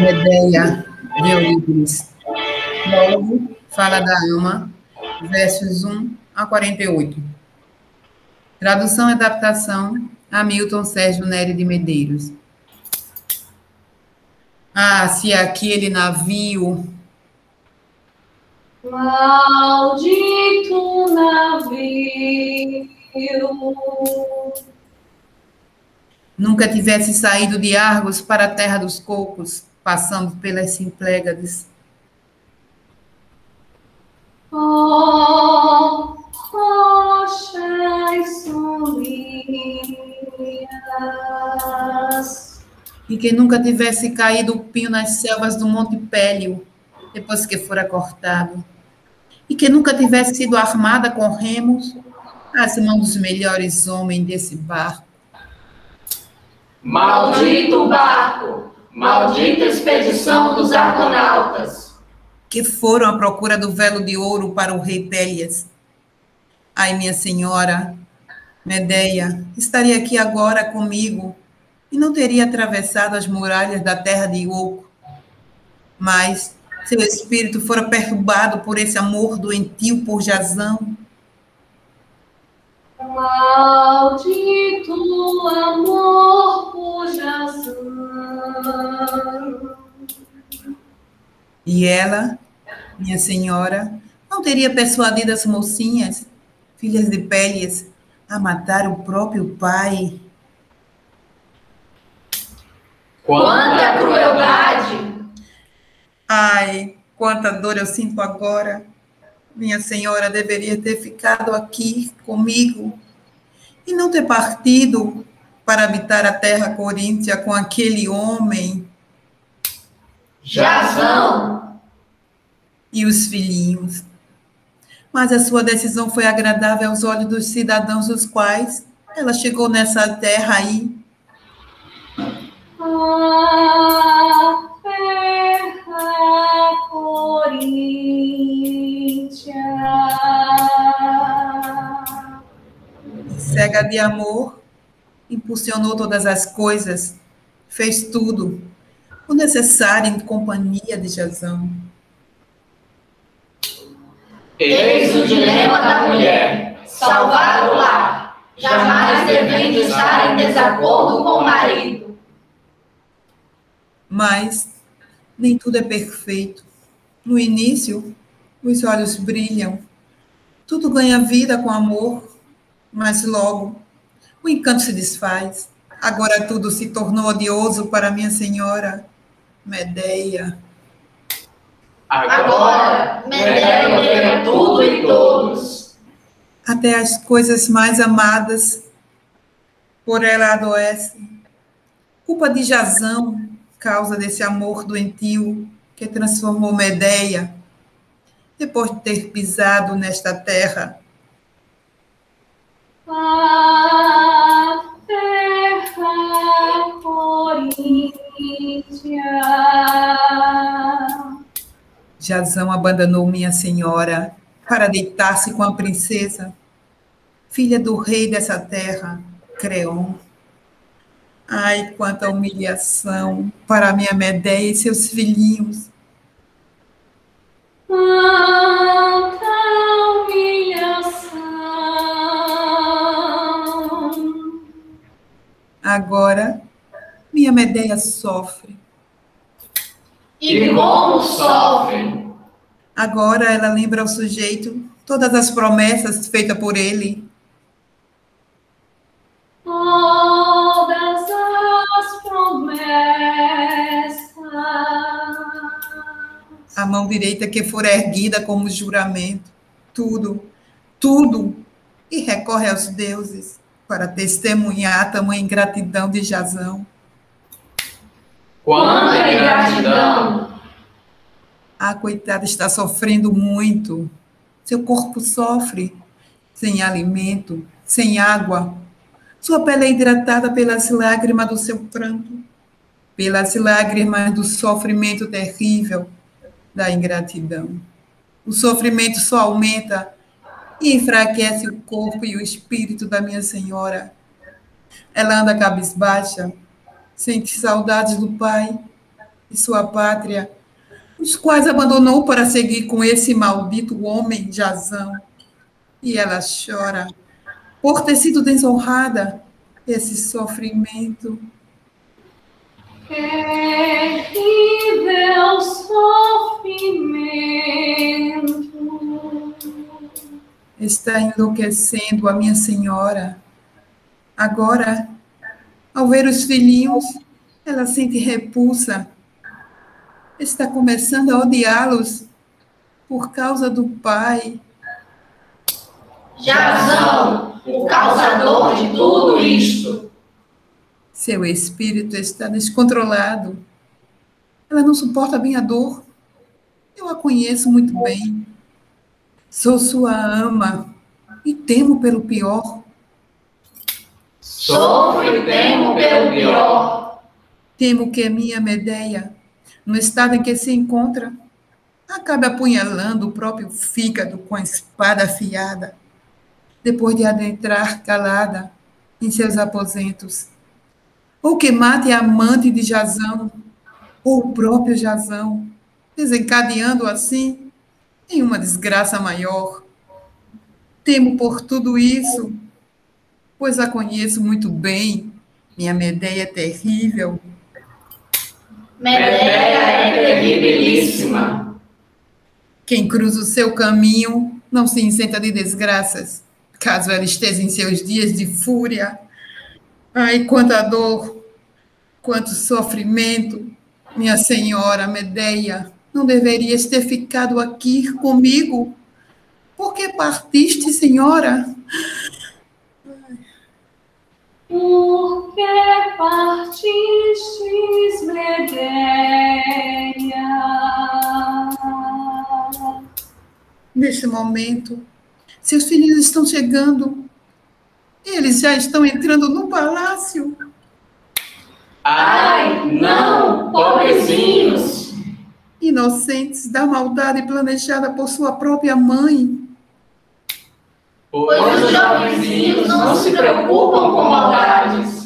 Medeia de Eurípides. Prólogo, Fala da Alma, versos 1 a 48. Tradução e adaptação, Hamilton Sérgio Nery de Medeiros. Ah, se aquele navio. Maldito navio. Nunca tivesse saído de Argos para a terra dos cocos, passando pelas Simplégades. Oh. E que nunca tivesse caído o pinho nas selvas do Monte Pélio, depois que fora cortado. E que nunca tivesse sido armada com remos, as mãos dos melhores homens desse barco. Maldito barco! Maldita expedição dos argonautas! que foram à procura do velo de ouro para o rei Pélias. Ai, minha senhora, Medeia, estaria aqui agora comigo e não teria atravessado as muralhas da terra de Ioco. Mas seu espírito fora perturbado por esse amor doentio por Jazão. Maldito amor E ela, minha senhora, não teria persuadido as mocinhas, filhas de Pélias, a matar o próprio pai. Quanta crueldade! Ai, quanta dor eu sinto agora. Minha senhora deveria ter ficado aqui comigo e não ter partido para habitar a terra coríntia com aquele homem Jazão! e os filhinhos. Mas a sua decisão foi agradável aos olhos dos cidadãos dos quais ela chegou nessa terra aí. A terra coríntia. Cega de amor, impulsionou todas as coisas, fez tudo, o necessário em companhia de Jazão. Eis o dilema da mulher: salvar o lar, jamais devendo estar em desacordo com o marido. Mas nem tudo é perfeito. No início, os olhos brilham, tudo ganha vida com amor, mas logo o encanto se desfaz. Agora tudo se tornou odioso para minha senhora Medeia. Agora, Medeia odeia tudo e todos. Até as coisas mais amadas por ela adoecem. Culpa de Jazão, causa desse amor doentio que transformou Medeia, depois de ter pisado nesta terra. Jazão abandonou minha senhora para deitar-se com a princesa, filha do rei dessa terra, Creon. Ai, quanta humilhação para minha Medeia e seus filhinhos. Quanta humilhação. Agora, minha Medeia sofre. E como sofrem? Agora ela lembra ao sujeito todas as promessas feitas por ele. Todas as promessas. A mão direita que for erguida como juramento. Tudo, tudo. E recorre aos deuses para testemunhar a tamanha ingratidão de Jazão. Quanta ingratidão! A coitada está sofrendo muito. Seu corpo sofre sem alimento, sem água. Sua pele é hidratada pelas lágrimas do seu pranto, pelas lágrimas do sofrimento terrível da ingratidão. O sofrimento só aumenta e enfraquece o corpo e o espírito da minha senhora. Ela anda cabisbaixa, sente saudades do pai, e sua pátria, os quais abandonou para seguir com esse maldito homem Jazão. E ela chora por ter sido desonrada, esse sofrimento. Terrível sofrimento. Está enlouquecendo a minha senhora. Agora, ao ver os filhinhos, ela sente repulsa. Está começando a odiá-los por causa do pai. Jazão, o causador de tudo isto. Seu espírito está descontrolado. Ela não suporta bem a dor. Eu a conheço muito bem. Sou sua ama e temo pelo pior. Sofro e temo pelo pior. Temo que a minha Medeia, no estado em que se encontra, acabe apunhalando o próprio fígado com a espada afiada, depois de adentrar calada em seus aposentos. Ou que mate a amante de Jazão, ou o próprio Jazão, desencadeando assim em uma desgraça maior. Temo por tudo isso, pois a conheço muito bem, minha Medeia terrível. Medeia é terribilíssima. Quem cruza o seu caminho não se isenta de desgraças, caso ela esteja em seus dias de fúria. Ai, quanta dor, quanto sofrimento, minha senhora Medeia, não deverias ter ficado aqui comigo? Por que partiste, senhora? Por que partistes, Medeia? Neste momento, seus filhos estão chegando. Eles já estão entrando no palácio. Ai, não, pobrezinhos. Inocentes da maldade planejada por sua própria mãe. Pois os jovenzinhos não se preocupam com maldades.